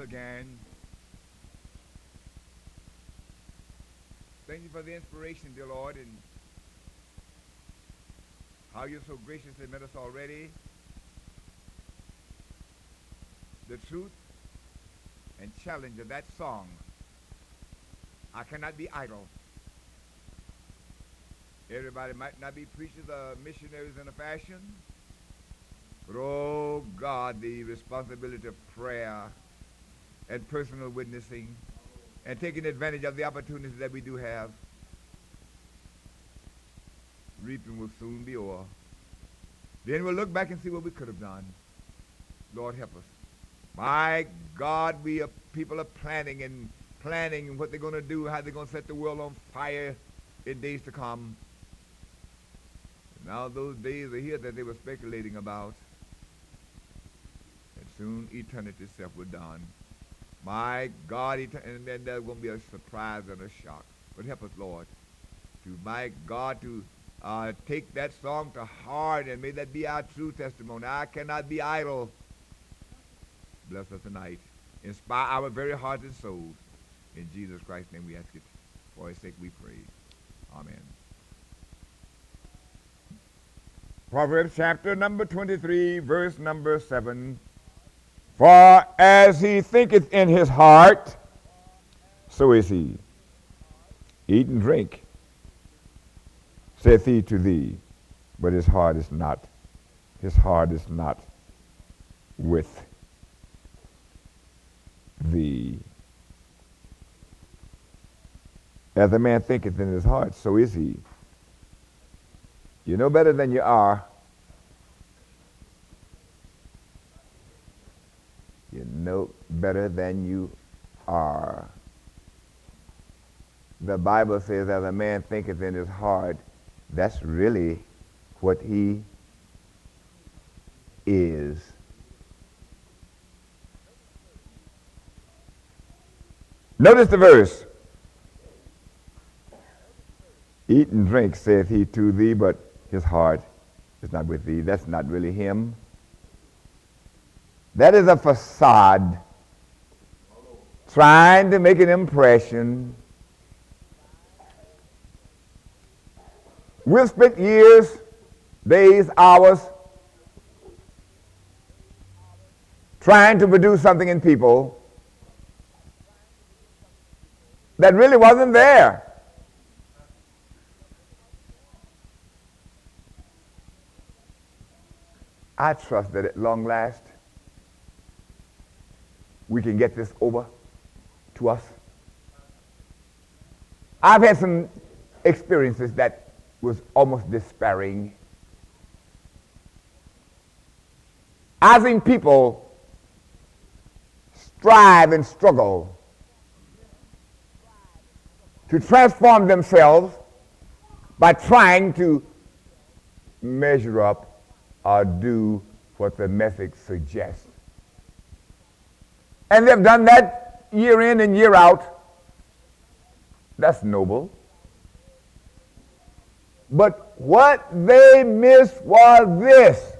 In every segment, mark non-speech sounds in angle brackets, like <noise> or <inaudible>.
Again. Thank you for the inspiration, dear Lord, and how you so graciously met us already. The truth and challenge of that song. I cannot be idle. Everybody might not be preachers or missionaries in a fashion, but oh God, the responsibility of prayer and personal witnessing and taking advantage of the opportunities that we do have, reaping will soon be over. Then we'll look back and see what we could have done. Lord, help us. My God, we are, people are planning and planning what they're going to do, how they're going to set the world on fire in days to come. now those days are here that they were speculating about. And soon eternity itself will dawn. My God, and then there's going to be a surprise and a shock. But help us, Lord, to, my God, to uh, take that song to heart and may that be our true testimony. I cannot be idle. Bless us tonight. Inspire our very hearts and souls. In Jesus Christ's name we ask it. For his sake we pray. Amen. Proverbs chapter number 23, verse number 7. For as he thinketh in his heart, so is he. Eat and drink, saith he to thee, but his heart is not, his heart is not with thee. As a man thinketh in his heart, so is he. You know better than you are No better than you are. The Bible says, as a man thinketh in his heart, that's really what he is. Notice the verse. Eat and drink, saith he to thee, but his heart is not with thee. That's not really him. That is a facade trying to make an impression. We've spent years, days, hours trying to produce something in people that really wasn't there. I trust that at long last we can get this over to us. I've had some experiences that was almost despairing. I've seen people strive and struggle to transform themselves by trying to measure up or do what the message suggests. And they've done that year in and year out. That's noble. But what they missed was this.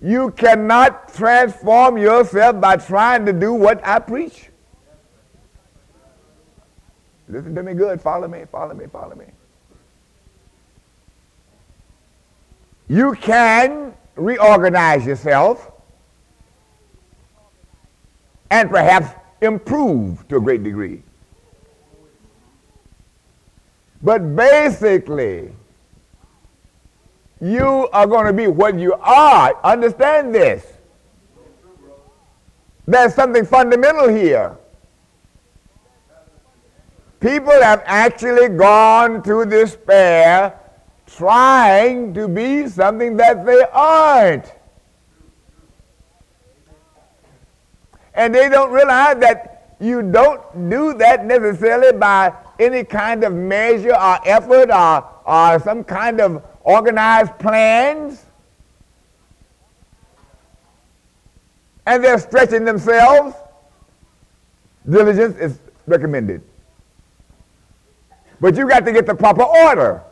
You cannot transform yourself by trying to do what I preach. Listen to me good. Follow me, follow me, follow me. You can reorganize yourself and perhaps improve to a great degree. But basically, you are going to be what you are. Understand this. There's something fundamental here. People have actually gone to despair trying to be something that they aren't. And they don't realize that you don't do that necessarily by any kind of measure or effort or, or some kind of organized plans. And they're stretching themselves. Diligence is recommended. But you got to get the proper order.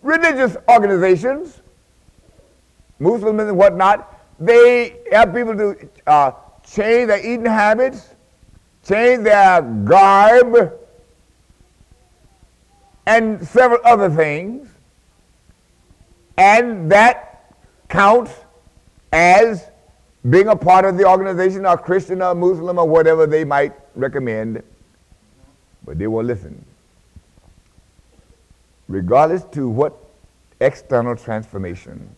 Religious organizations, Muslims and whatnot, they help people to uh, change their eating habits, change their garb, and several other things. And that counts as being a part of the organization, or Christian or Muslim or whatever they might recommend, but they will listen. Regardless to what external transformation,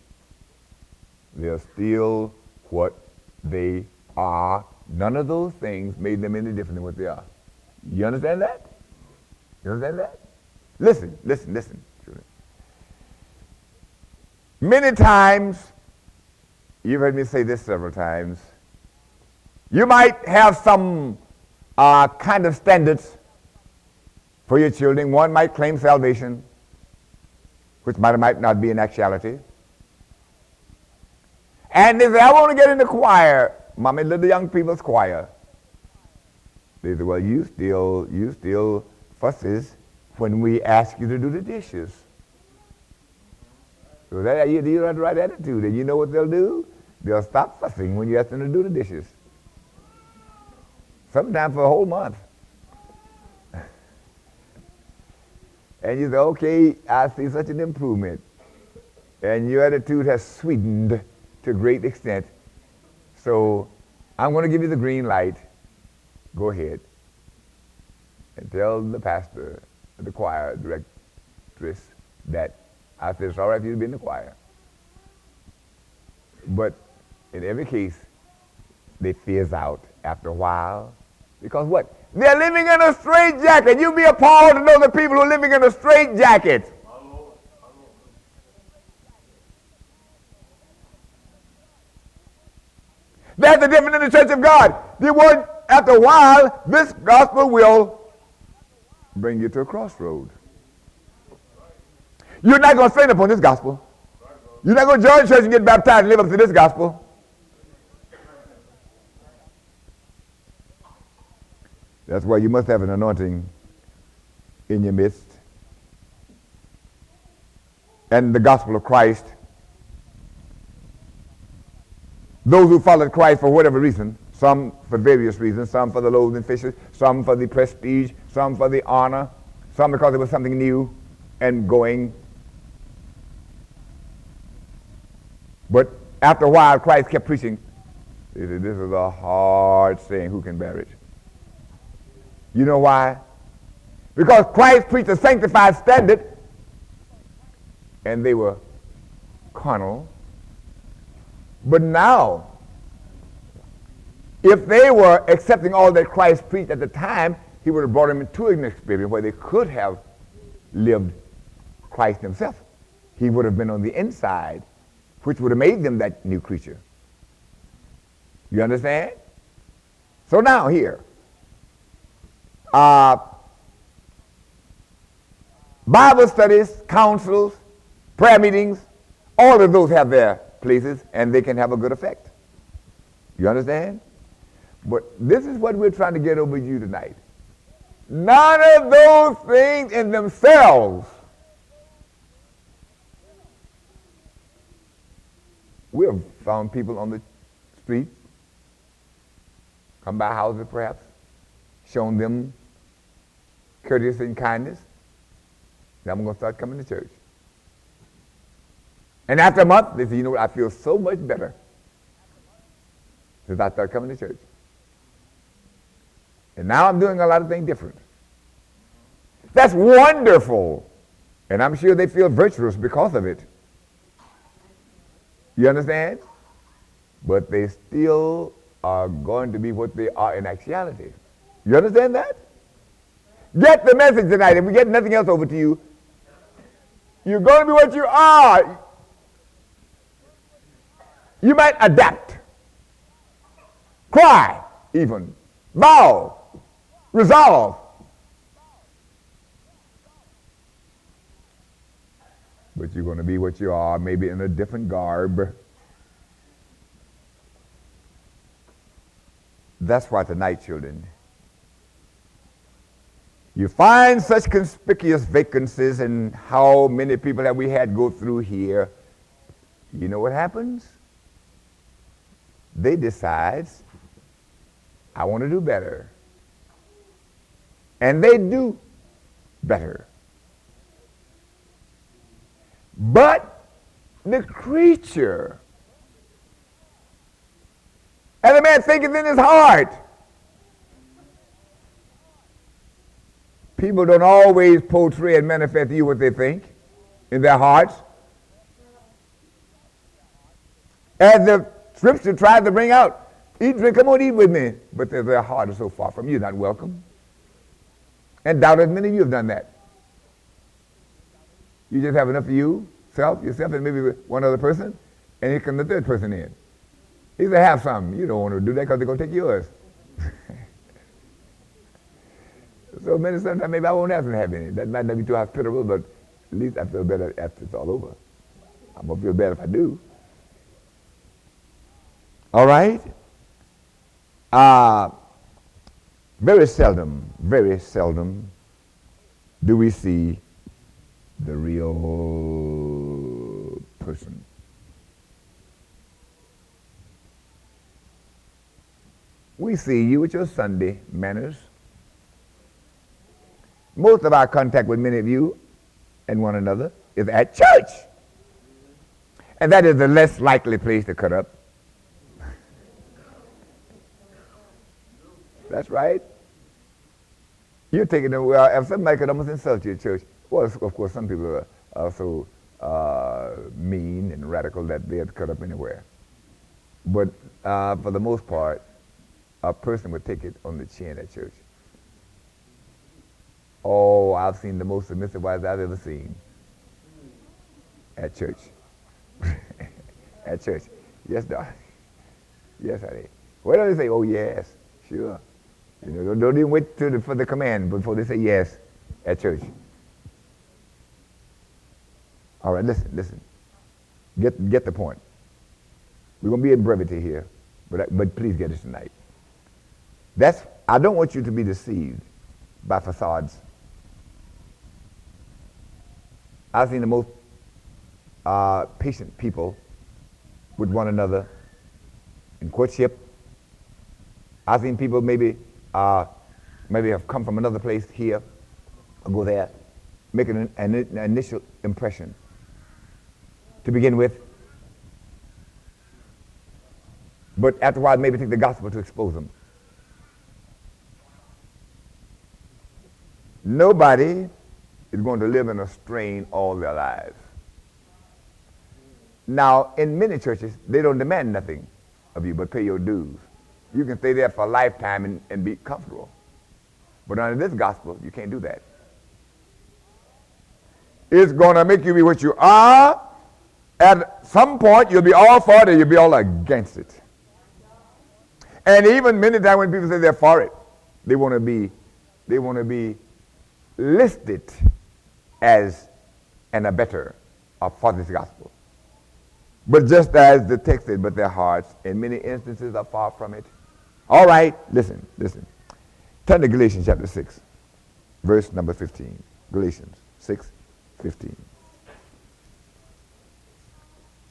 they're still what they are. None of those things made them any different than what they are. You understand that? You understand that? Listen, listen, listen. Many times You've heard me say this several times. You might have some uh, kind of standards for your children. One might claim salvation, which might or might not be in actuality. And they say, I want to get in the choir. Mommy, little young people's choir. They say, well, you still, you still fusses when we ask you to do the dishes. So that, you, you have the right attitude. And you know what they'll do? They'll stop fussing when you ask them to do the dishes. Sometimes for a whole month. <laughs> and you say, okay, I see such an improvement. And your attitude has sweetened to a great extent. So I'm going to give you the green light. Go ahead. And tell the pastor, the choir directress, that I said it's all right for you to be in the choir. But in every case, they fizz out after a while. Because what? They're living in a straight jacket. You'd be appalled to know the people who are living in a straight That's the difference in the church of God. The word, after a while, this gospel will bring you to a crossroad. You're not going to stand upon this gospel. You're not going to join church and get baptized and live up to this gospel. That's why you must have an anointing in your midst. And the gospel of Christ. Those who followed Christ for whatever reason, some for various reasons, some for the loaves and fishes, some for the prestige, some for the honor, some because it was something new and going. But after a while, Christ kept preaching. Said, This is a hard saying. Who can bear it? You know why? Because Christ preached a sanctified standard and they were carnal. But now, if they were accepting all that Christ preached at the time, he would have brought them into an experience where they could have lived Christ himself. He would have been on the inside, which would have made them that new creature. You understand? So now here, uh, Bible studies, councils, prayer meetings, all of those have their places and they can have a good effect. You understand? But this is what we're trying to get over you tonight. None of those things in themselves We have found people on the street, come by houses perhaps, shown them courtesy and kindness, Now I'm going to start coming to church. And after a month, they say, you know what, I feel so much better since I started coming to church. And now I'm doing a lot of things different. That's wonderful. And I'm sure they feel virtuous because of it. You understand? But they still are going to be what they are in actuality. You understand that? Get the message tonight. If we get nothing else over to you, you're going to be what you are. You might adapt, cry, even, bow, resolve. But you're going to be what you are, maybe in a different garb. That's why tonight, children, you find such conspicuous vacancies and how many people have we had go through here. You know what happens? They decide, I want to do better. And they do better. But the creature, and the man thinketh in his heart, People don't always portray and manifest to you what they think in their hearts. As the scripture tried to bring out, eat, drink, come on, eat with me. But their heart is so far from you, not welcome. And doubtless many of you have done that. You just have enough of you, self, yourself, and maybe one other person, and here comes the third person in. He said, have some. You don't want to do that because they're going to take yours. <laughs> So many sometimes maybe I won't have to have any. That might not be too hospitable, but at least I feel better after it's all over. I'm gonna feel better if I do. All right. Uh, very seldom, very seldom do we see the real person. We see you with your Sunday manners most of our contact with many of you and one another is at church. And that is the less likely place to cut up. That's right. You're taking them, well, if somebody could almost insult you at church, well, of course, some people are, so uh, mean and radical that they'd cut up anywhere. But uh, for the most part, a person would take it on the chin at church. Oh, I've seen the most submissive wives I've ever seen at church. <laughs> at church. Yes, darling. Yes, honey. Why don't they say, oh, yes, sure. You know, don't, even wait the, for the command before they say yes at church. All right, listen, listen. Get, get the point. We're going to be in brevity here, but, but please get it tonight. That's, I don't want you to be deceived by facades. I've seen the most uh, patient people with one another in courtship. I've seen people maybe uh, maybe have come from another place here or go there, make an, an, initial impression to begin with. But after a while, maybe take the gospel to expose them. Nobody is going to live in a strain all their lives. Now, in many churches, they don't demand nothing of you but pay your dues. You can stay there for a lifetime and, and be comfortable. But under this gospel, you can't do that. It's going to make you be what you are. At some point, you'll be all for it or you'll be all against it. And even many times when people say they're for it, they want to be, they want to be listed as an abettor of for this gospel. But just as the text said, but their hearts in many instances are far from it. All right, listen, listen. Turn to Galatians chapter 6, verse number 15. Galatians 6, 15.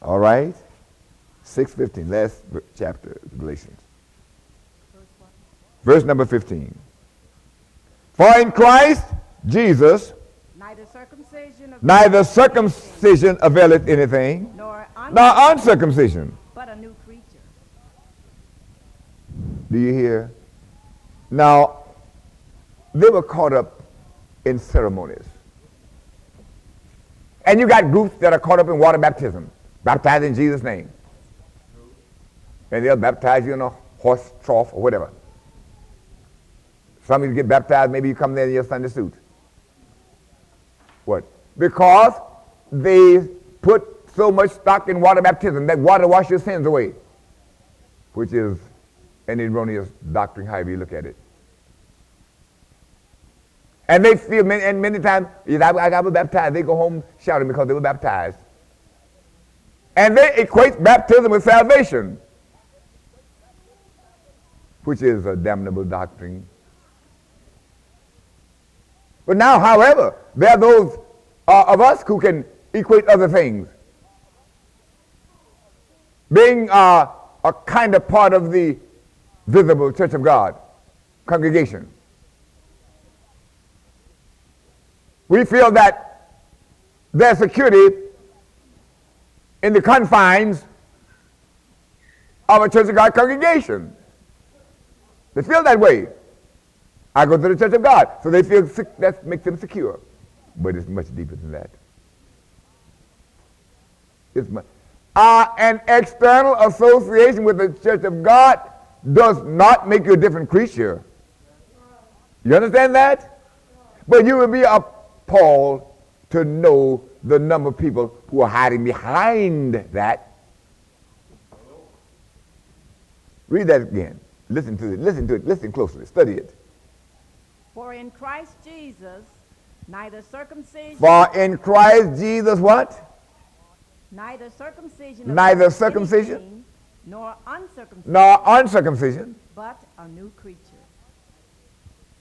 All right? 6.15, last chapter, Galatians. Verse number 15. For in Christ Jesus Neither circumcision, Neither circumcision availeth anything, nor, nor uncircumcision, but a new creature. Do you hear? Now, they were caught up in ceremonies. And you got groups that are caught up in water baptism. Baptize in Jesus' name. And they'll baptize you in a horse trough or whatever. Some of you get baptized, maybe you come there in your Sunday suit. What? Because they put so much stock in water baptism that water washes your sins away, which is an erroneous doctrine, however you look at it. And they feel, many, and many times, I, I was baptized, they go home shouting because they were baptized. And they equate baptism with salvation, which is a damnable doctrine. But now, however, there are those uh, of us who can equate other things. Being uh, a kind of part of the visible church of God, congregation. We feel that their security in the confines of a Church of God congregation. They feel that way. I go to the Church of God, so they feel sick, that makes them secure. But it's much deeper than that. It's much, uh, an external association with the Church of God does not make you a different creature. You understand that? But you will be appalled to know the number of people who are hiding behind that. Read that again. Listen to it. Listen to it. Listen closely. Study it. For in Christ Jesus, neither circumcision. For in Christ Jesus, what? Neither circumcision. Neither circumcision. Nor uncircumcision. Nor uncircumcision. But a new creature.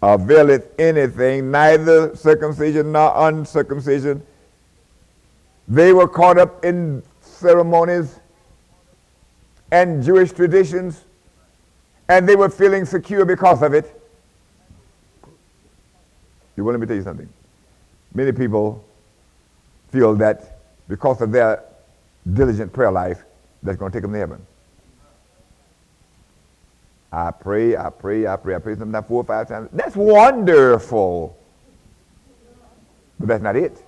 Availeth anything, neither circumcision nor uncircumcision. They were caught up in ceremonies and Jewish traditions, and they were feeling secure because of it. You want me to tell you something? Many people feel that because of their diligent prayer life, that's going to take them to heaven. I pray, I pray, I pray, I pray sometimes four or five times. That's wonderful. But that's not it.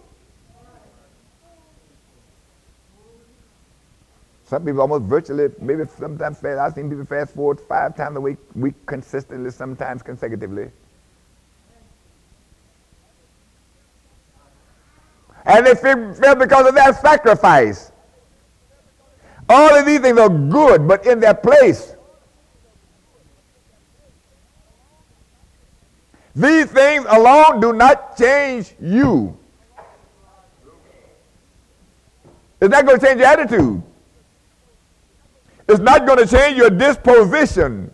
Some people almost virtually, maybe sometimes fast. I've seen people fast forward five times a week, week consistently, sometimes consecutively. And they feel because of that sacrifice. All of these things are good, but in their place. These things alone do not change you. It's not going to change your attitude. It's not going to change your disposition.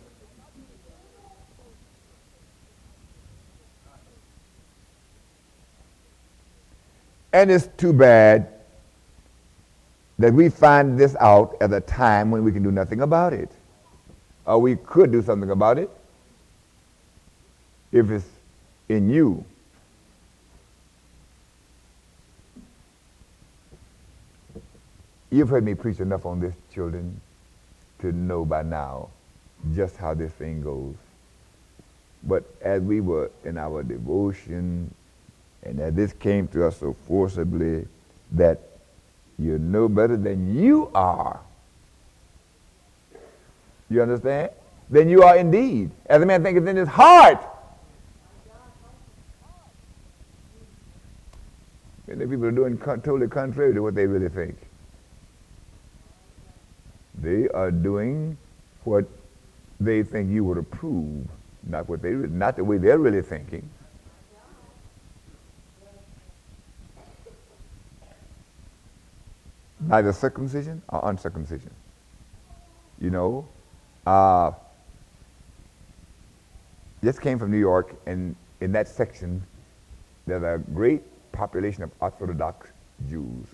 And it's too bad that we find this out at a time when we can do nothing about it. Or we could do something about it if it's in you. You've heard me preach enough on this, children, to know by now just how this thing goes. But as we were in our devotion, and as this came to us so forcibly, that you know better than you are. You understand? Then you are indeed. As a man thinketh in his heart. Many people are doing totally contrary to what they really think. They are doing what they think you would approve, not what they not the way they're really thinking. Neither circumcision or uncircumcision. You know, uh, just came from New York, and in that section, there's a great population of Orthodox Jews.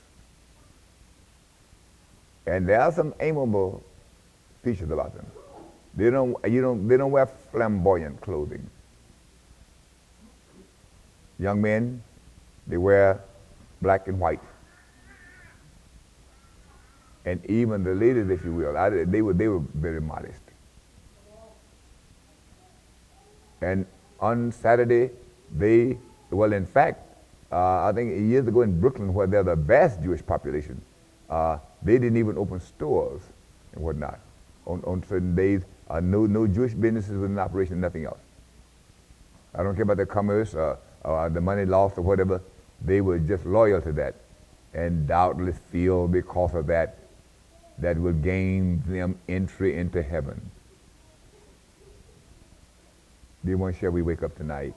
And there are some amiable features about them. They don't, you don't, they don't wear flamboyant clothing. Young men, they wear black and white. And even the ladies, if you will, I, they, were, they were very modest. And on Saturday, they, well, in fact, I think years ago in Brooklyn, where they're the vast Jewish population, uh, they didn't even open stores and whatnot. On, on certain days, uh, no, no Jewish businesses was in operation, nothing else. I don't care about the commerce or, or the money lost or whatever. They were just loyal to that and doubtless feel because of that that will gain them entry into heaven. Dear one, shall we wake up tonight?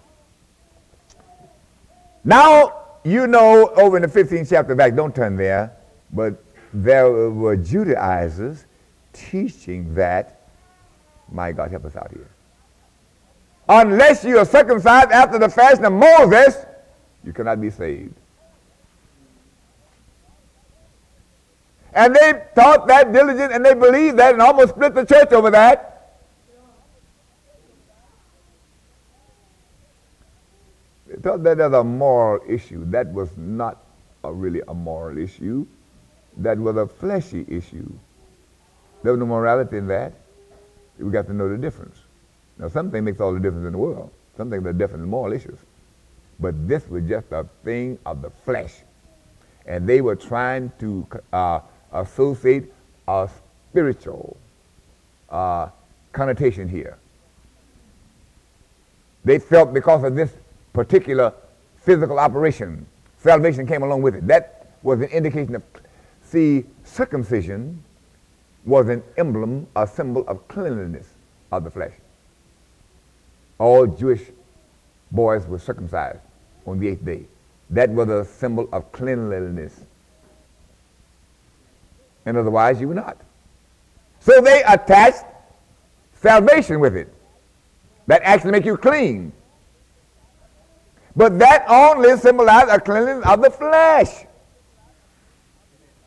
Now, you know, over in the 15th chapter back, don't turn there, but there were Judaizers teaching that, my God, help us out here. Unless you are circumcised after the fashion of Moses, you cannot be saved. And they taught that diligent and they believed that and almost split the church over that. Thought that as a moral issue. That was not a really a moral issue. That was a fleshy issue. There was no morality in that. We got to know the difference. Now, something makes all the difference in the world. Something are definite moral issues. But this was just a thing of the flesh. And they were trying to uh, associate a spiritual uh, connotation here. They felt because of this particular physical operation, salvation came along with it. That was an indication of, see, circumcision was an emblem, a symbol of cleanliness of the flesh. All Jewish boys were circumcised on the eighth day. That was a symbol of cleanliness and otherwise you were not. So they attached salvation with it. That actually make you clean. But that only symbolizes a cleansing of the flesh.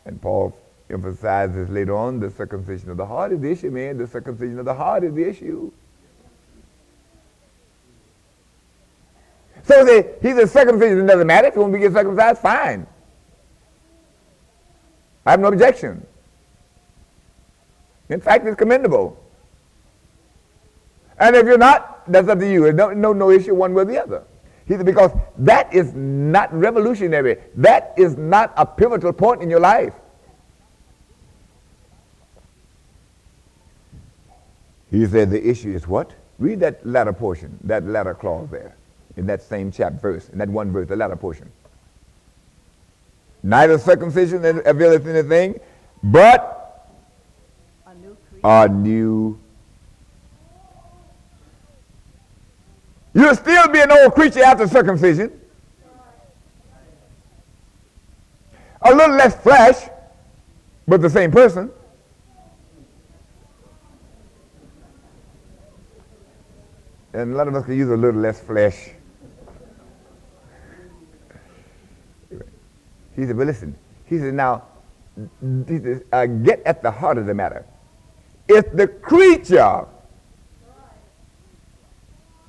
And Paul emphasizes later on the circumcision of the heart is the issue, man. The circumcision of the heart is the issue. So the, he's a circumcision doesn't matter. If you want to get circumcised, fine. I have no objection. In fact, it's commendable. And if you're not, that's up to you. No, no, no issue one way or the other. He said, because that is not revolutionary. That is not a pivotal point in your life. He said the issue is what? Read that latter portion, that latter clause there, in that same chapter verse, in that one verse, the latter portion. Neither circumcision availeth anything, but A new a new. You'll still be an old creature after circumcision. A little less flesh, but the same person. And a lot of us can use a little less flesh. He said, but listen, he said, now, he said, uh, get at the heart of the matter. If the creature,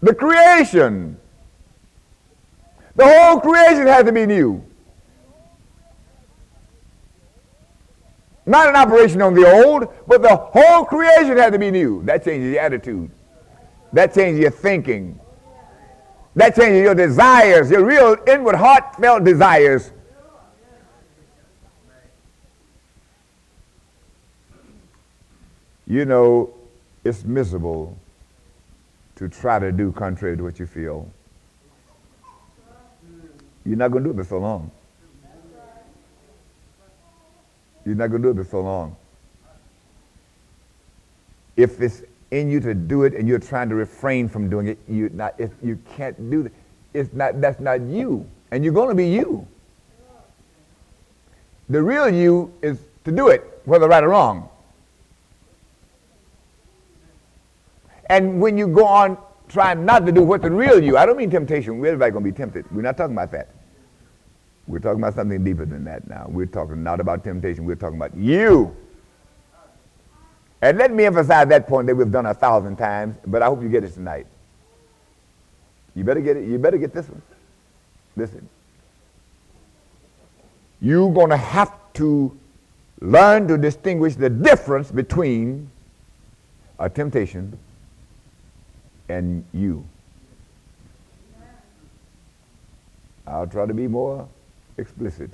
the creation, the whole creation has to be new. Not an operation on the old, but the whole creation has to be new. That changes your attitude. That changes your thinking. That changes your desires, your real inward heartfelt desires. You know, it's miserable to try to do contrary to what you feel. You're not going to do it for so long. You're not going to do it for so long. If it's in you to do it and you're trying to refrain from doing it, you not if you can't do it. It's not that's not you. And you're going to be you. The real you is to do it, whether right or wrong. And when you go on trying not to do what the real you, I don't mean temptation. Everybody's going to be tempted. We're not talking about that. We're talking about something deeper than that now. We're talking not about temptation. We're talking about you. And let me emphasize that point that we've done a thousand times, but I hope you get it tonight. You better get it. You better get this one. Listen. You're going to have to learn to distinguish the difference between a temptation and you. I'll try to be more explicit.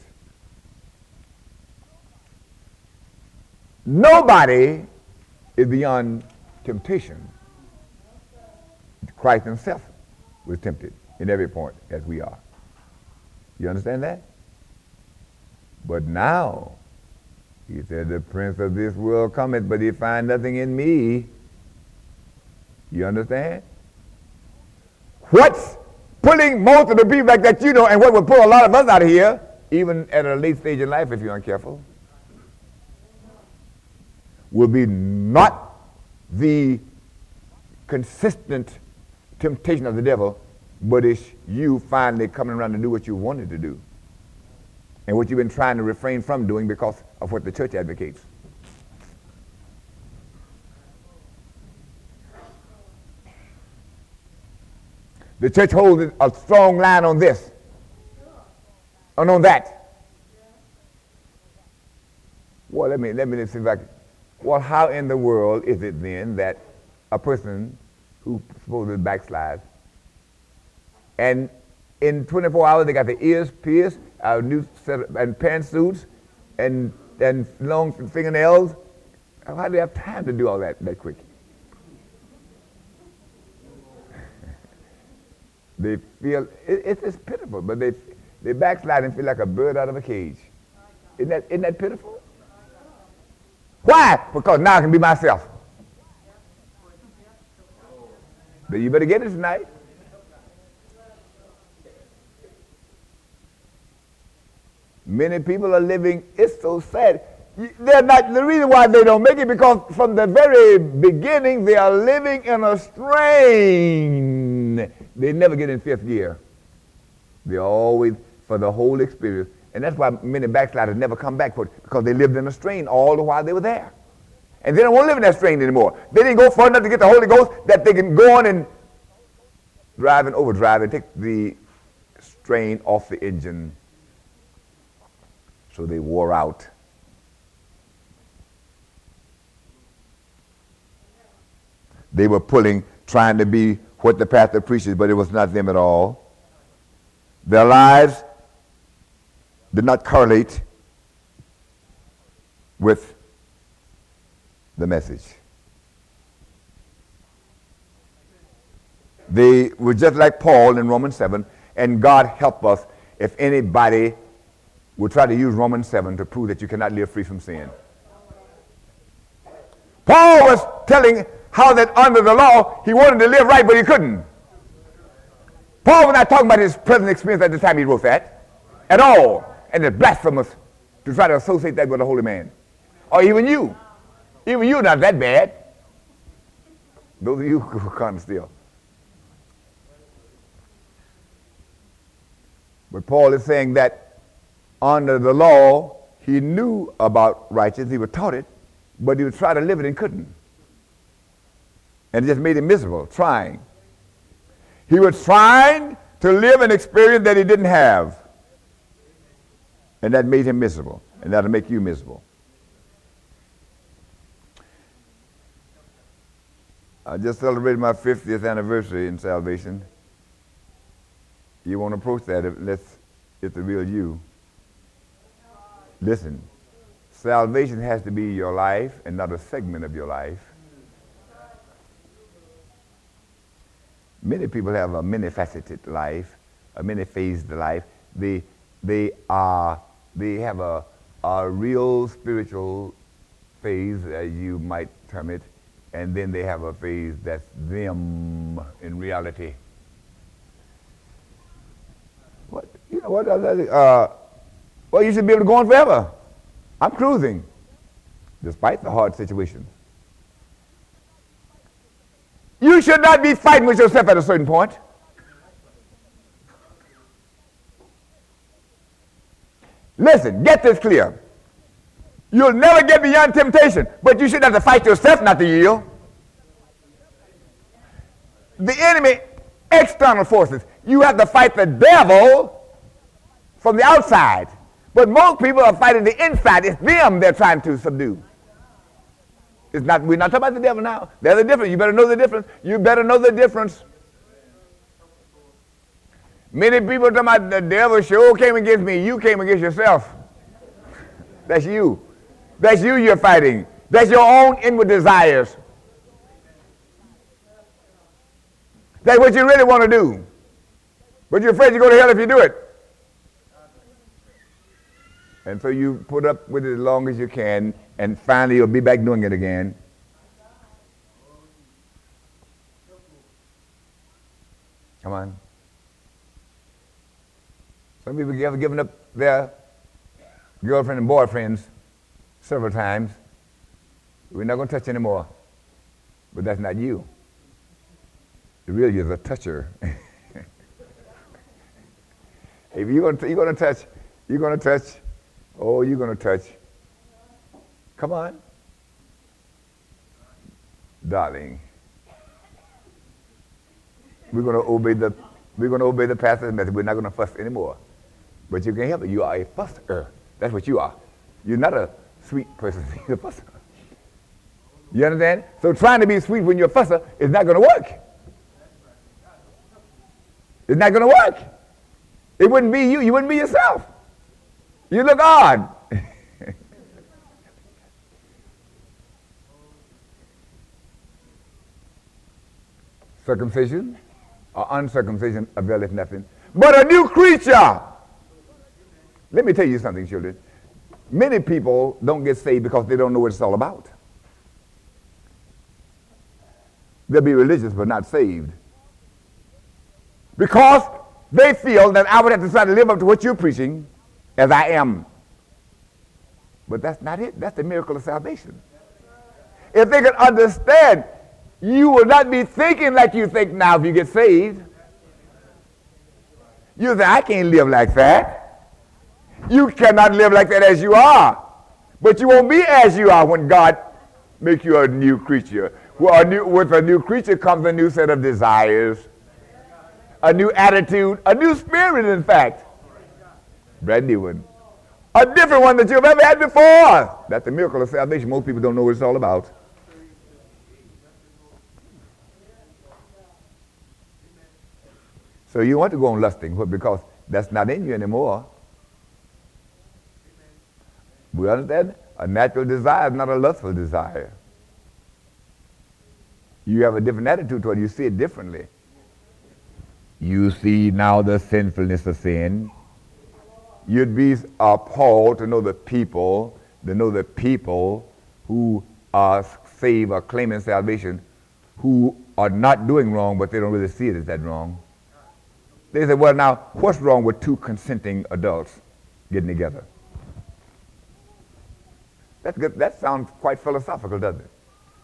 Nobody is beyond temptation. Christ himself was tempted in every point as we are. You understand that? But now, he said, the prince of this world cometh, but he find nothing in me. You understand? What's pulling most of the people back that you know, and what will pull a lot of us out of here, even at a late stage in life if you're uncareful, will be not the consistent temptation of the devil, but it's you finally coming around to do what you wanted to do and what you've been trying to refrain from doing because of what the church advocates. The church holds a strong line on this and on that. Well, let me let me see if I can. Well, how in the world is it then that a person who supposedly backslides and in 24 hours they got their ears pierced, a new set of, and pantsuits, and and long fingernails? How do they have time to do all that that quick? They feel, it, it's, it's pitiful, but they, they backslide and feel like a bird out of a cage. Isn't that, isn't that pitiful? Why? Because now I can be myself. But you better get it tonight. Many people are living, it's so sad. They're not, the reason why they don't make it because from the very beginning they are living in a strain. They never get in fifth gear. They're always, for the whole experience. And that's why many backsliders never come back for it, because they lived in a strain all the while they were there. And they don't want to live in that strain anymore. They didn't go far enough to get the Holy Ghost that they can go on and drive and overdrive and take the strain off the engine. So they wore out. They were pulling, trying to be what the pastor preaches, but it was not them at all. Their lives did not correlate with the message. They were just like Paul in Romans 7, and God help us if anybody would try to use Romans 7 to prove that you cannot live free from sin. Paul was telling how that under the law he wanted to live right, but he couldn't. Paul was not talking about his present experience at the time he wrote that at all. And it's blasphemous to try to associate that with a holy man. Or even you. Even you not that bad. Those of you <laughs> who can't still. But Paul is saying that under the law, he knew about righteousness, he was taught it, but he would try to live it and couldn't. And it just made him miserable, trying. He was trying to live an experience that he didn't have. And that made him miserable. And that'll make you miserable. I just celebrated my 50th anniversary in salvation. You won't approach that unless it's the real you. Listen, salvation has to be your life and not a segment of your life. Many people have a many-faceted life, a many-phased life. They, they, are, they have a, a real spiritual phase, as you might term it, and then they have a phase that's them in reality. What? You know what? Uh, well, you should be able to go on forever. I'm cruising, despite the hard situation. You should not be fighting with yourself at a certain point. Listen, get this clear. You'll never get beyond temptation, but you should have to fight yourself not to yield. The enemy, external forces, you have to fight the devil from the outside. But most people are fighting the inside. It's them they're trying to subdue. It's not, we're not talking about the devil now. There's a difference. You better know the difference. You better know the difference. Many people talking about the devil sure came against me. You came against yourself. That's you. That's you you're fighting. That's your own inward desires. That's what you really want to do. But you're afraid you go to hell if you do it. And so you put up with it as long as you can, and finally you'll be back doing it again. Come on. Some people have given up their girlfriend and boyfriends several times. We're not going to touch anymore. But that's not you. The real you is a toucher. <laughs> if you're going to touch, you're going to touch, oh, you're going to touch. Come on. Darling. We're to obey the, we're to obey the pastor's message. We're not to fuss anymore. But you can't help it. You are a fusser. That's what you are. You're not a sweet person. <laughs> You're a fusser. You understand? So trying to be sweet when you're a fusser is not to work. It's not to work. It wouldn't be you. You wouldn't be yourself. You look odd. Circumcision or uncircumcision availeth nothing, but a new creature. Let me tell you something, children. Many people don't get saved because they don't know what it's all about. They'll be religious but not saved because they feel that I would have to try to live up to what you're preaching as I am. But that's not it. That's the miracle of salvation. If they could understand, you will not be thinking like you think now if you get saved. You say, I can't live like that. You cannot live like that as you are. But you won't be as you are when God makes you a new creature. Well, a new, with a new creature comes a new set of desires a new attitude, a new spirit, in fact. Brand new one. A different one that you've ever had before. That's the miracle of salvation. Most people don't know what it's all about. So you want to go on lusting because that's not in you anymore. We understand? A natural desire is not a lustful desire. You have a different attitude toward it. You see it differently. You see now the sinfulness of sin. You'd be appalled to know the people, to know the people who are saved or claiming salvation, who are not doing wrong, but they don't really see it as that wrong. They say, well, now, what's wrong with two consenting adults getting together? That's good. That sounds quite philosophical, doesn't it?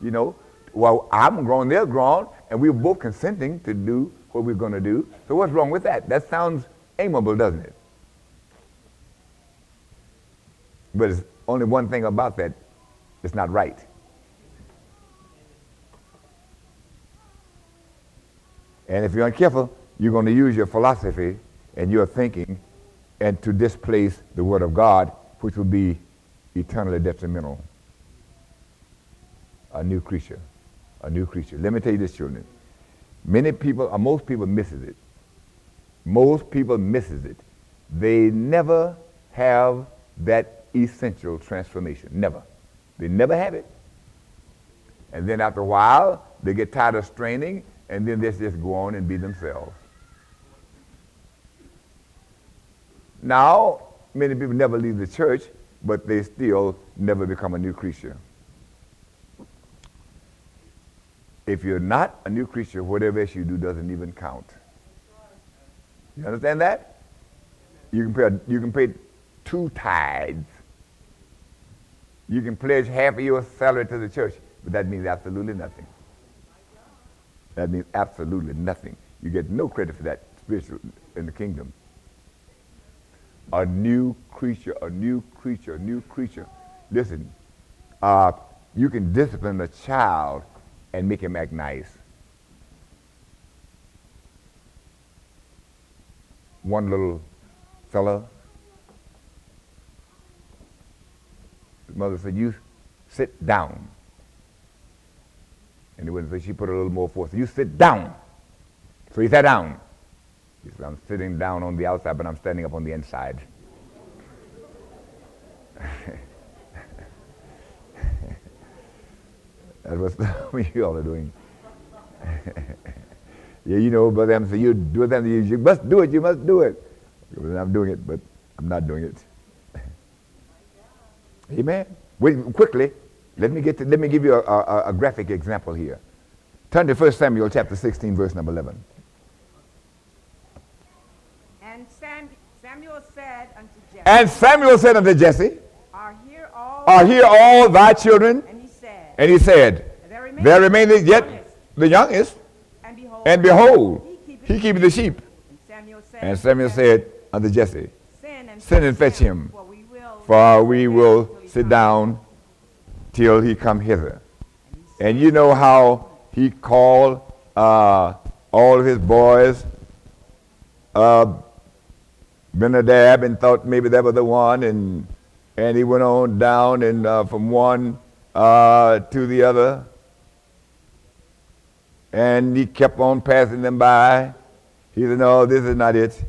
You know, well, I'm grown, they're grown, and we're both consenting to do what we're going to do. So what's wrong with that? That sounds amiable, doesn't it? But it's only one thing about that. It's not right. And if you're uncareful, you're going to use your philosophy and your thinking and to displace the Word of God, which will be eternally detrimental. A new creature. A new creature. Let me tell you this, children. Many people, or most people misses it. Most people misses it. They never have that essential transformation. Never. They never have it. And then after a while, they get tired of straining, and then they just go on and be themselves. Now, many people never leave the church, but they still never become a new creature. If you're not a new creature, whatever else you do doesn't even count. You understand that? You can pay, you can pay two tithes. You can pledge half of your salary to the church, but that means absolutely nothing. That means absolutely nothing. You get no credit for that spiritual in the kingdom. A new creature, a new creature, a new creature. Listen, uh, you can discipline a child and make him act nice. One little fella, his mother said, You sit down. And he went, so she put a little more force. You sit down. So he sat down. I'm sitting down on the outside, but I'm standing up on the inside. <laughs> That's <laughs> what you all are doing. <laughs> yeah, you know, Brother Hampton, you do it, you, you must do it, you must do it. I'm doing it, but I'm not doing it. Amen. Wait, quickly, let me, get to, let me give you a, a, a graphic example here. Turn to 1 Samuel chapter 16, verse number 11. And Sam, Samuel said unto Jesse, And Samuel said unto Jesse, Are here all? Are here all thy children? And he said, And he said, There remain There remaineth yet the youngest, And behold, and behold, he keepeth he keepeth the sheep. And Samuel said, And Samuel said unto Jesse, Send and, Send and fetch him, for we will, For we will sit down till he come hither. And And you know how he called uh, all of his boys uh, Benadab and thought maybe that was the one, and and he went on down and uh, from one uh, to the other, and he kept on passing them by. He said, "No, this is not it,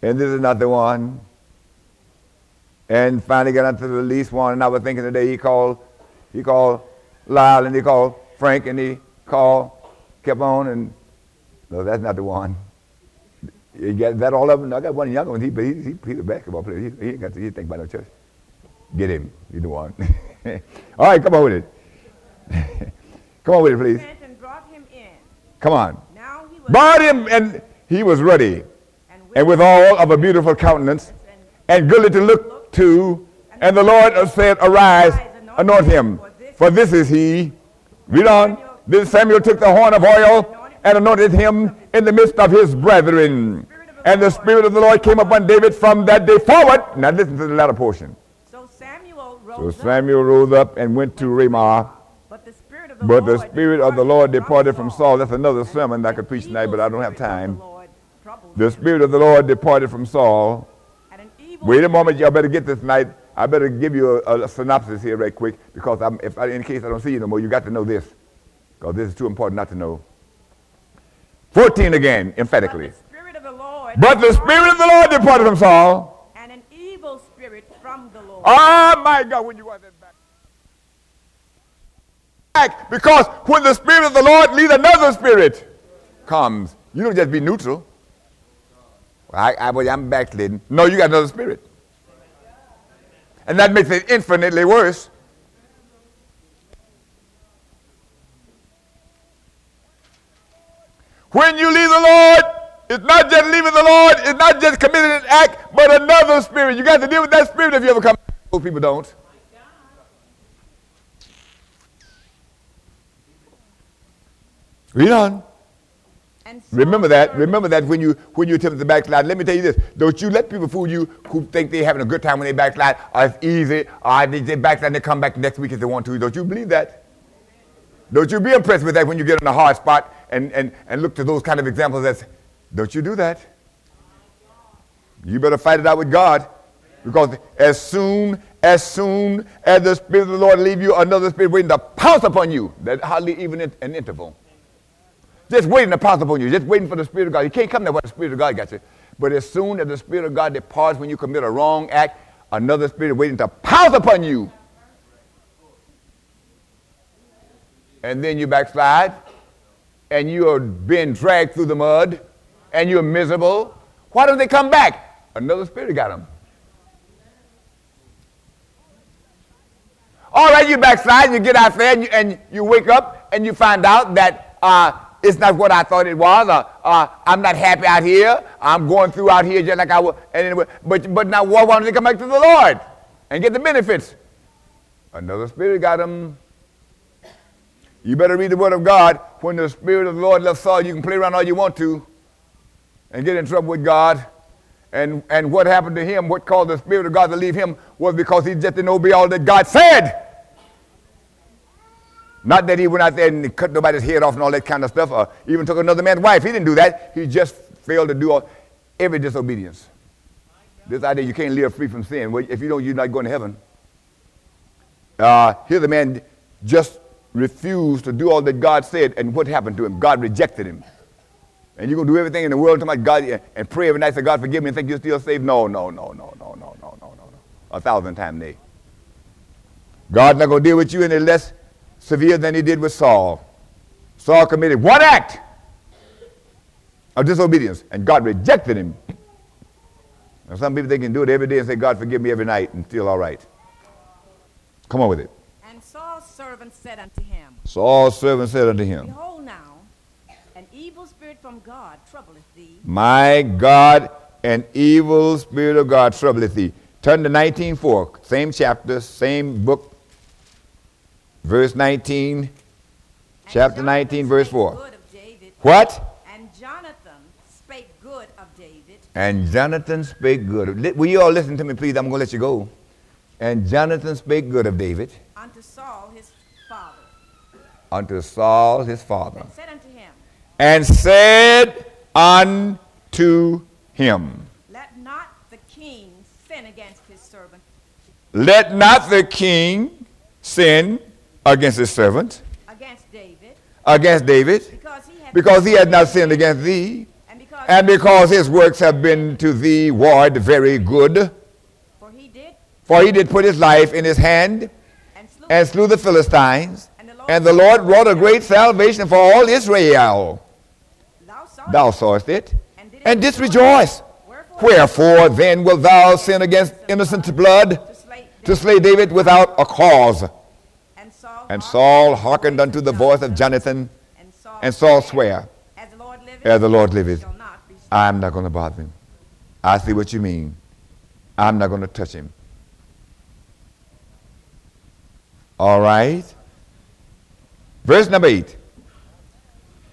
and this is not the one." And finally got onto the least one, and I was thinking today he called, he called Lyle, and he called Frank, and he called, kept on, and no, that's not the one. You got that all of them. I got one younger one. He, but he, he, he's a basketball player. He, he ain't got to he think about no church. Get him. He's the one. <laughs> all right, come on with it. <laughs> come on with it, please. and brought him in. Come on. Now he was Brought him, and he was ready, and and with all of a beautiful countenance, and and goodly to look to. And the Lord said, Arise, anoint him, for this is he. Read on. Then Samuel took the horn of oil and anointed him in the midst of his brethren. And the Spirit of the Lord came upon David from that day forward. Now listen to the latter portion. So Samuel rose up, Samuel rose up and went to Ramah, but the spirit of the but the Lord Spirit of the Lord departed from Saul. That's another sermon that I could preach tonight, but I don't have time. The Spirit of the Lord departed from Saul. Wait a moment, y'all better get this tonight. I better give you a, a synopsis here right quick because I'm, if I, in case I don't see you no more, you got to know this because this is too important not to know. 14 again, emphatically. But the spirit of the Lord, But the Spirit of the Lord departed from Saul. and an evil spirit from the Lord. Oh my God, when you want that back. Back, because when the Spirit of the Lord leads another spirit comes, you don't just be neutral. I, I, I'm backslidden. No, you got another spirit. And that makes it infinitely worse. When you leave the Lord, it's not just leaving the Lord, it's not just committing an act, but another spirit. You got to deal with that spirit if you ever come. Most people don't. Oh Read on. Saul Remember that. Remember that when you when you attempt to backslide. Let me tell you this: don't you let people fool you who think they're having a good time when they backslide. Or it's easy. Or they, they backslide and they come back next week if they want to. Don't you believe that? Don't you be impressed with that when you get in a hard spot and, and, and look to those kind of examples. That's, don't you do that. You better fight it out with God. Because as soon, as soon as the Spirit of the Lord leave you, another Spirit waiting to pounce upon you. That hardly even an interval. Just waiting to pounce upon you. Just waiting for the Spirit of God. You can't come there where the Spirit of God got you. But as soon as the Spirit of God departs when you commit a wrong act, another Spirit waiting to pounce upon you. And then you backslide, and you are being dragged through the mud, and you're miserable. Why don't they come back? Another Spirit got them. All right, you backslide, you get out there, and you, and you wake up, and you find out that uh, it's not what I thought it was. Uh, uh, I'm not happy out here. I'm going through out here just like I was. And anyway, but, but now why don't they come back to the Lord and get the benefits? Another spirit got them. You better read the Word of God. When the Spirit of the Lord left Saul, you can play around all you want to and get in trouble with God. And, and what happened to him, what caused the Spirit of God to leave him, was because he just didn't obey all that God said. Not that he went out there and cut nobody's head off and all that kind of stuff, or even took another man's wife. He didn't do that. He just failed to do all, every disobedience. This idea you can't live free from sin. Well, if you don't, you're not going to heaven. Uh, here's a man just refused to do all that God said, and what happened to him? God rejected him. And you're going to do everything in the world to my God and pray every night, say, God, forgive me, and think you're still saved? No, no, no, no, no, no, no, no, no, no. A thousand times nay. God's not going to deal with you unless severe than he did with Saul. Saul committed one act of disobedience, and God rejected him. Now, some people they can do it every day and say, God, forgive me every night, and feel all right. Come on with it. Servant said unto him, Saul's servant said unto him, Behold now, an evil spirit from God troubleth thee. My God, an evil spirit of God troubleth thee. Turn to 19.4, same chapter, same book, verse 19, And chapter Jonathan 19, verse 4. good of David, What? And Jonathan spake good of David And Jonathan spake good. Will you all listen to me, please? I'm going to let you go. And Jonathan spake good of David unto Saul unto Saul his father, and said unto him, and said unto him, Let not the king sin against his servant, Let not the king sin against his servant, against David, against David, because he had because he had not sinned against thee, and because, and because his works have been to thee ward very good. for he did For he did put his life in his hand and slew and slew the Philistines, And the Lord- and the Lord wrought a great salvation for all Israel. thou sawest it, and didst rejoice. Wherefore, then wilt thou sin against innocent blood to slay David without a cause? And Saul, hearkened unto the voice of Jonathan, and Saul, sware, As the Lord liveth, As the Lord liveth, shall not be slain. I'm not going to bother him. I see what you mean. I'm not going to touch him. All right. Verse number 8.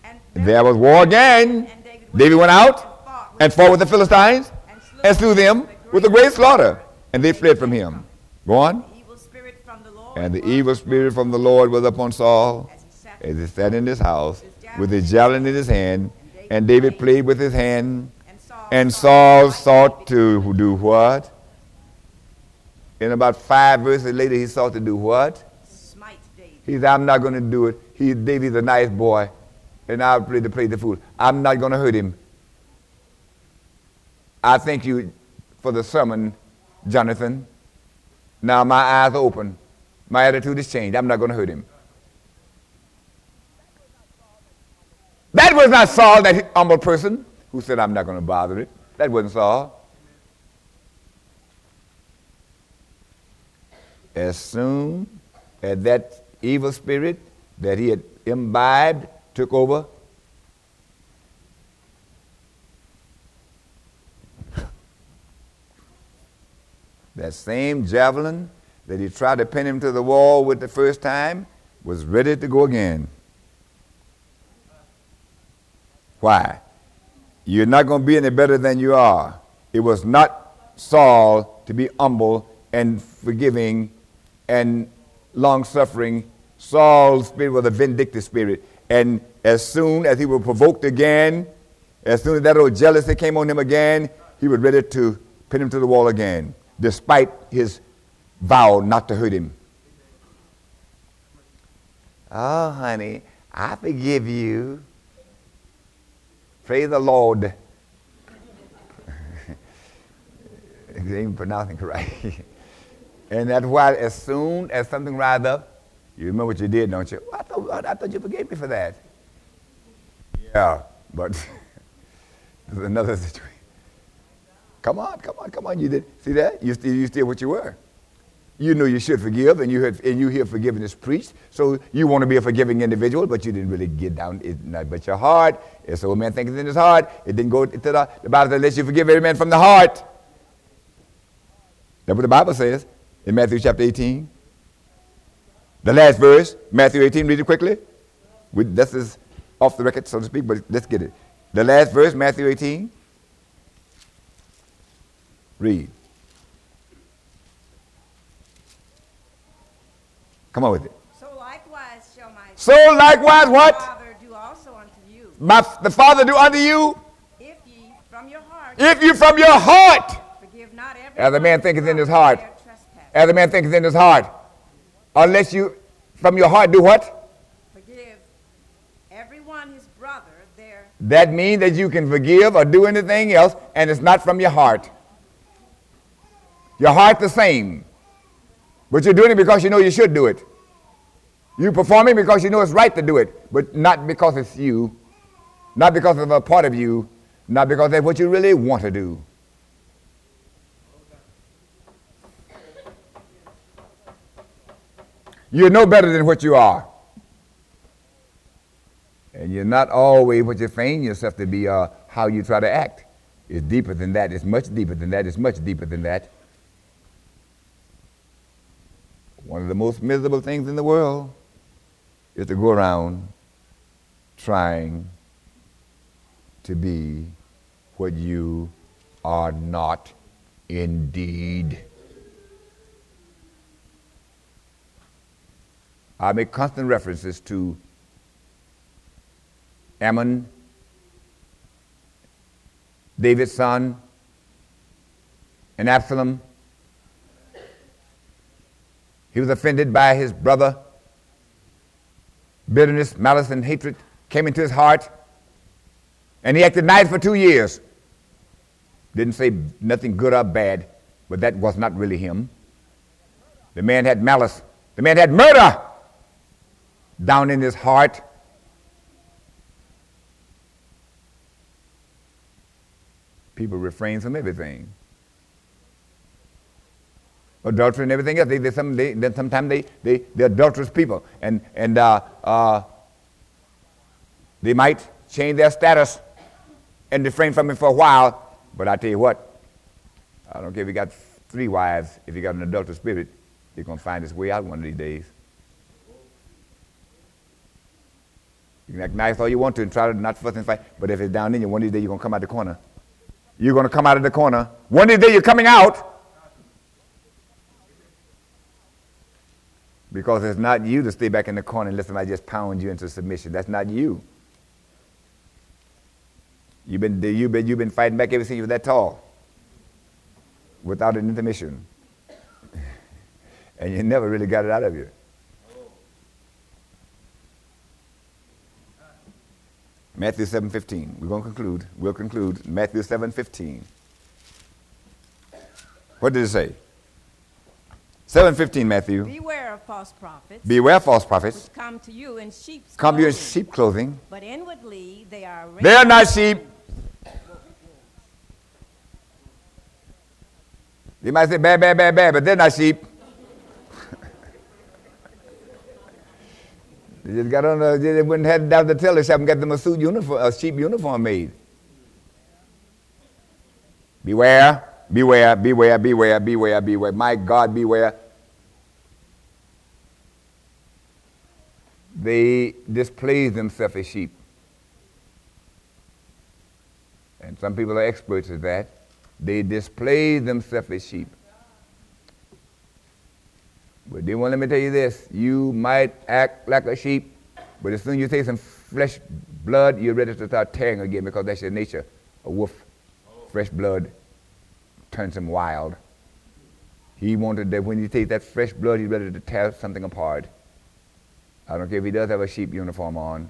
And There was war again. David David went out and fought with the Philistines and slew, and slew them with a great slaughter. And they fled from him. Go on. The evil spirit from the Lord And the evil spirit from the Lord was upon Saul as he sat as he sat in his house with his javelin in his hand. And David played with his hand. and Saul, And Saul sought to do what? In about five verses later, he sought to do what? He said, I'm not going to do it. He, David's a nice boy, and I'll play to play the fool. I'm not going to hurt him. I thank you for the sermon, Jonathan. Now my eyes are open. My attitude has changed. I'm not going to hurt him. That was not Saul, that humble person who said, I'm not going to bother it. That wasn't Saul. As soon as that evil spirit that he had imbibed took over, <laughs> that same javelin that he tried to pin him to the wall with the first time was ready to go again. Why? You're not going to be any better than you are. It was not Saul to be humble and forgiving and long suffering. Saul's spirit was a vindictive spirit. And as soon as he was provoked again, as soon as that old jealousy came on him again, he was ready to pin him to the wall again, despite his vow not to hurt him. Oh, honey, I forgive you. Praise the Lord. <laughs> even pronouncing right. <laughs> and that's why as soon as something rises up, you remember what you did, don't you? Well, I, thought, I thought you forgave me for that. Yeah, but there's <laughs> another situation. Come on, come on, come on. You did see that? You still, you still what you were. You knew you should forgive, and you heard, and you hear forgiveness preached. So you want to be a forgiving individual, but you didn't really get down. It, but your heart, it's old man thinking in his heart. It didn't go to the, the Bible says, "Let you forgive every man from the heart." That's what the Bible says in Matthew chapter 18. The last verse, Matthew 18. Read it quickly. We, this is off the record, so to speak, but let's get it. The last verse, Matthew 18. Read. Come on with it. So likewise shall my So likewise, what? Father do also unto you, My, the Father do unto you, if ye from your heart if you from your heart, forgive not every As a man thinketh in his heart. as a man thinketh in his heart, unless you from your heart do what? Forgive everyone his brother there. That means that you can forgive or do anything else, and it's not from your heart. Your heart the same. But you're doing it because you know you should do it. You performing because you know it's right to do it, but not because it's you, not because of a part of you, not because that's what you really want to do. You're no better than what you are. And you're not always what you feign yourself to be or uh, how you try to act. It's deeper than that. It's much deeper than that. It's much deeper than that. One of the most miserable things in the world is to go around trying to be what you are not indeed. I make constant references to Amnon, David's son, and Absalom. He was offended by his brother. Bitterness, malice, and hatred came into his heart. And he acted nice for two years. Didn't say nothing good or bad, but that was not really him. The man had malice. The man had murder down in his heart. People refrain from everything. Adultery and everything else. They, they, some, they, then sometimes they, they, they're adulterous people. And, and uh, uh, they might change their status and refrain from it for a while. But I tell you what, I don't care if you got three wives, if you got an adulterous spirit, you're going to find his way out one of these days. You can act nice all you want to and try to not fuss and fight, but if it's down in you, one of these days you're going to come out the corner. You're going to come out of the corner. One of these days you're coming out because it's not you to stay back in the corner and let somebody just pound you into submission. That's not you. You've been, you've been, you've been fighting back ever since you were that tall without an intermission. <laughs> and you never really got it out of you. Matthew 7:15. We're going to conclude. We'll conclude Matthew 7:15. What did it say? 7:15 Matthew. Beware of false prophets. Beware of false prophets. come to you in sheep's Come to you in sheep clothing. But inwardly they are They are not sheep. You might say bad, bad, bad, bad, but they're not sheep. They just got on the, they went and had down to the tailor shop and got them a suit uniform, a cheap uniform made. Beware, beware, beware, beware, beware, beware. My God, beware. They display themselves as sheep. And some people are experts at that. They display themselves as sheep. But then, well, let me tell you this you might act like a sheep, but as soon as you take some fresh blood, you're ready to start tearing again because that's your nature. A wolf, fresh blood, turns him wild. He wanted that when you take that fresh blood, he's ready to tear something apart. I don't care if he does have a sheep uniform on.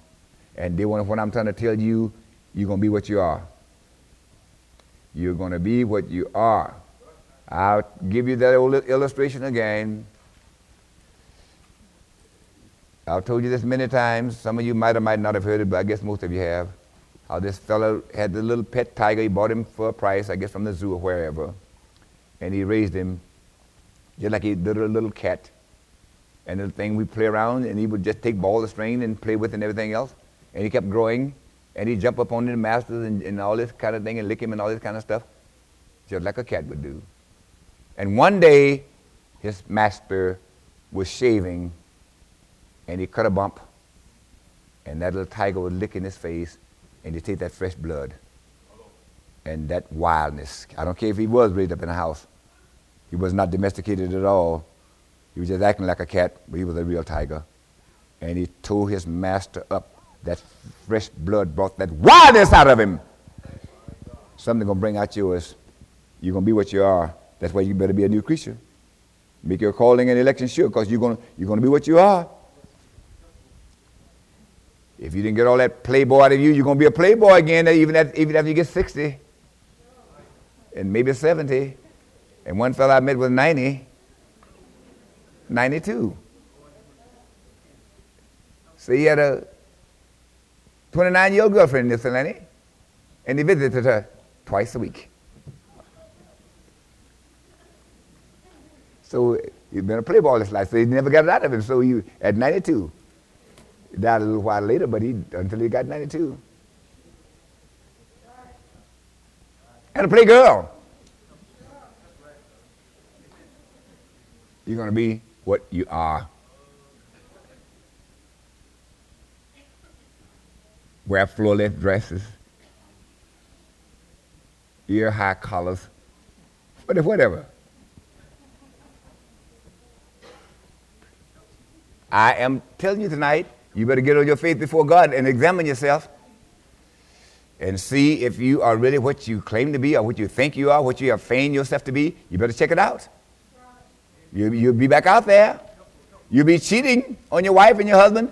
And they want, what I'm trying to tell you, you're going to be what you are. You're going to be what you are. I'll give you that old illustration again. I've told you this many times. Some of you might or might not have heard it, but I guess most of you have. How this fellow had the little pet tiger. He bought him for a price, I guess from the zoo or wherever. And he raised him just like he did a little cat. And the thing we play around, and he would just take ball of string and play with and everything else. And he kept growing. And he'd jump up on the masters and, and all this kind of thing and lick him and all this kind of stuff, just like a cat would do. And one day, his master was shaving and he cut a bump, and that little tiger was licking his face, and he take that fresh blood and that wildness. I don't care if he was raised up in a house. He was not domesticated at all. He was just acting like a cat, but he was a real tiger. And he tore his master up. That fresh blood brought that wildness out of him. Something gonna bring out yours. You're gonna be what you are. That's why you better be a new creature. Make your calling and election sure, because you're gonna you're gonna be what you are. If you didn't get all that playboy out of you, you're going to be a playboy again, even, at, even after you get 60 and maybe 70. And one fellow I met was 90, 92. So he had a 29 year old girlfriend in Ypsilanti, and he visited her twice a week. So he'd been a playboy all his life, so he never got it out of him. So he, at 92, he died a little while later, but he until he got 92. And a play girl. You're going to be what you are. Wear floor length dresses, ear high collars, but if whatever. I am telling you tonight, you better get on your faith before God and examine yourself and see if you are really what you claim to be or what you think you are, what you have feigned yourself to be. You better check it out. You, you'll be back out there. You'll be cheating on your wife and your husband.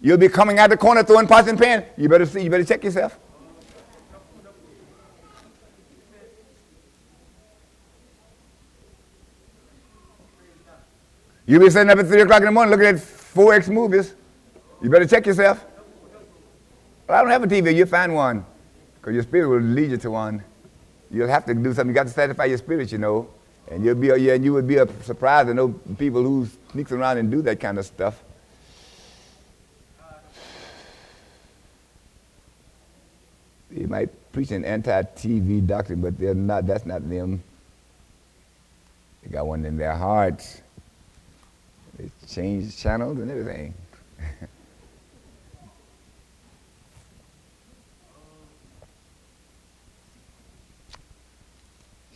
You'll be coming out the corner throwing pots and pans. You better see, you better check yourself. You'll be sitting up at 3 o'clock in the morning looking at 4X movies. You better check yourself. Well, I don't have a TV. You'll find one because your spirit will lead you to one. You'll have to do something. You got to satisfy your spirit, you know. And you'll be, yeah, and you would be surprised to know people who sneaks around and do that kind of stuff. They might preach an anti-TV doctrine, but they're not. That's not them. They got one in their hearts. They change channels and everything. <laughs>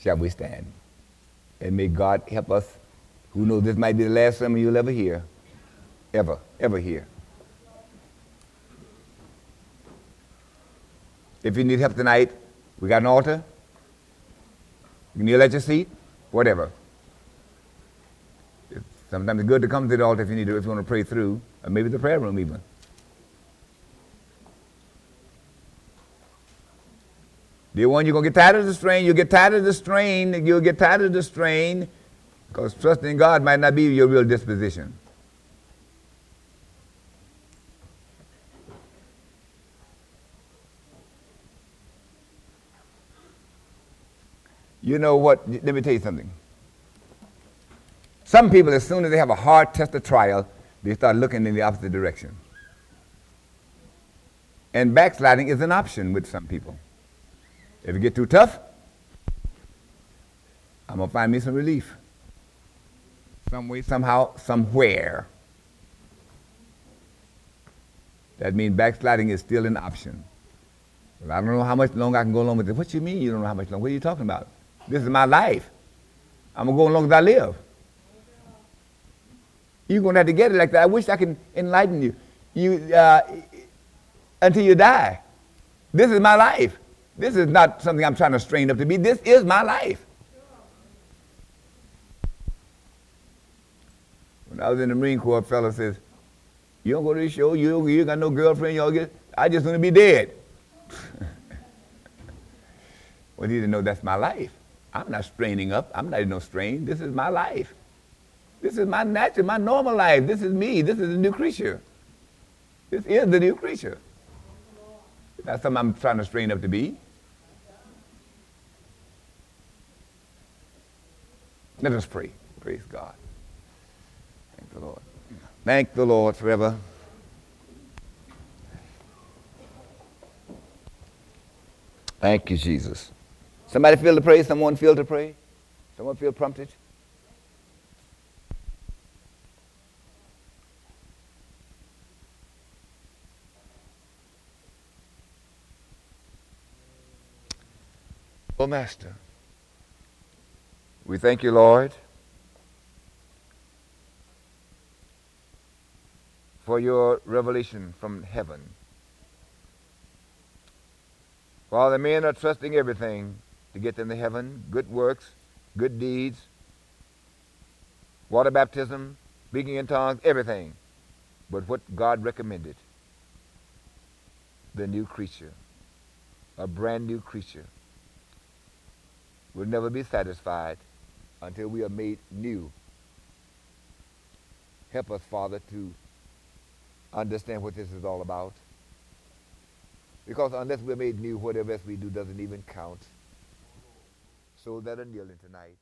Shall we stand? And may God help us, who knows this might be the last sermon you'll ever hear. Ever, ever hear. If you need help tonight, we got an altar. You can kneel at your seat, whatever. It's sometimes it's good to come to the altar if you need to, if you want to pray through, or maybe the prayer room even. Dear one, you're going to get tired of the strain. You'll get tired of the strain. You'll get tired of the strain because trusting in God might not be your real disposition. You know what? Let me tell you something. Some people, as soon as they have a hard test or trial, they start looking in the opposite direction. And backsliding is an option with some people. If it get too tough, I'm to find me some relief. Some way, somehow, somewhere. That means backsliding is still an option. I don't know how much longer I can go along with it. What you mean you don't know how much longer? What are you talking about? This is my life. I'm to go as long as I live. You're to have to get it like that. I wish I could enlighten you. You uh, until you die. This is my life. This is not something I'm trying to strain up to be. This is my life. When I was in the Marine Corps, a fellow says, you don't go to the show, you, you got no girlfriend, you all get, I just want to be dead. <laughs> well, he didn't know that's my life. I'm not straining up. I'm not in no strain. This is my life. This is my natural, my normal life. This is me. This is a new creature. This is the new creature. That's something I'm trying to strain up to be. Let us pray. Praise God. Thank the Lord. Thank the Lord forever. Thank you, Jesus. Somebody feel to pray? Someone feel to pray? Someone feel prompted? Oh, Master. We thank you, Lord, for your revelation from heaven. While the men are trusting everything to get them to heaven, good works, good deeds, water baptism, speaking in tongues, everything, but what God recommended, the new creature, a brand new creature, will never be satisfied until we are made new. Help us, Father, to understand what this is all about. Because unless we're made new, whatever else we do doesn't even count. So that are kneeling tonight.